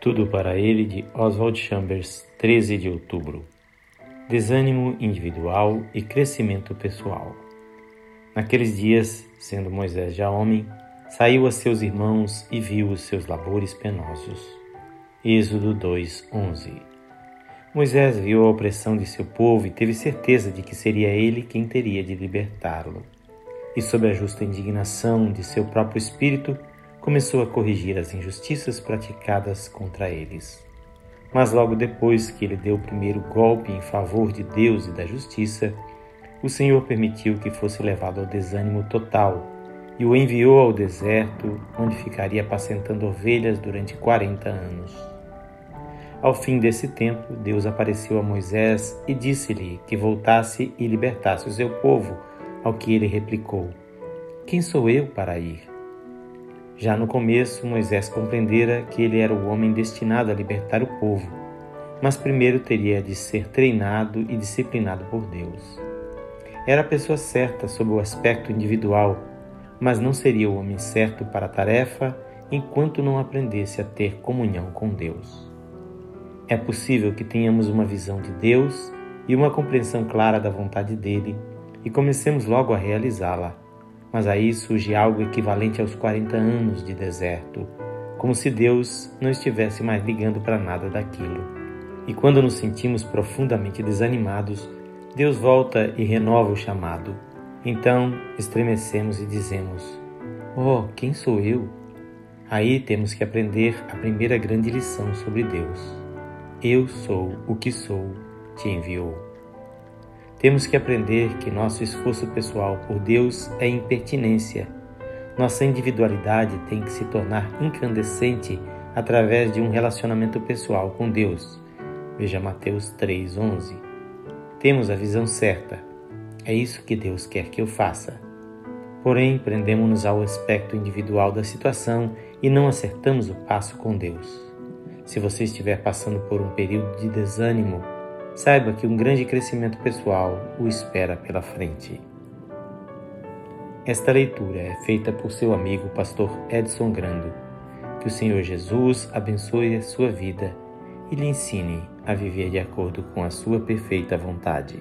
Tudo para ele de Oswald Chambers, 13 de outubro. Desânimo individual e crescimento pessoal. Naqueles dias, sendo Moisés já homem, saiu a seus irmãos e viu os seus labores penosos. Êxodo 2:11. Moisés viu a opressão de seu povo e teve certeza de que seria ele quem teria de libertá-lo. E sob a justa indignação de seu próprio espírito, começou a corrigir as injustiças praticadas contra eles. Mas logo depois que ele deu o primeiro golpe em favor de Deus e da justiça, o Senhor permitiu que fosse levado ao desânimo total e o enviou ao deserto, onde ficaria apacentando ovelhas durante quarenta anos. Ao fim desse tempo, Deus apareceu a Moisés e disse-lhe que voltasse e libertasse o seu povo, ao que ele replicou: Quem sou eu para ir? Já no começo, Moisés compreendera que ele era o homem destinado a libertar o povo, mas primeiro teria de ser treinado e disciplinado por Deus. Era a pessoa certa sob o aspecto individual, mas não seria o homem certo para a tarefa enquanto não aprendesse a ter comunhão com Deus. É possível que tenhamos uma visão de Deus e uma compreensão clara da vontade dele e comecemos logo a realizá-la mas aí surge algo equivalente aos 40 anos de deserto, como se Deus não estivesse mais ligando para nada daquilo. E quando nos sentimos profundamente desanimados, Deus volta e renova o chamado. Então estremecemos e dizemos: Oh, quem sou eu? Aí temos que aprender a primeira grande lição sobre Deus. Eu sou o que sou, te enviou. Temos que aprender que nosso esforço pessoal por Deus é impertinência. Nossa individualidade tem que se tornar incandescente através de um relacionamento pessoal com Deus. Veja Mateus 3:11. Temos a visão certa. É isso que Deus quer que eu faça. Porém, prendemos-nos ao aspecto individual da situação e não acertamos o passo com Deus. Se você estiver passando por um período de desânimo, saiba que um grande crescimento pessoal o espera pela frente. Esta leitura é feita por seu amigo pastor Edson Grando. Que o Senhor Jesus abençoe a sua vida e lhe ensine a viver de acordo com a sua perfeita vontade.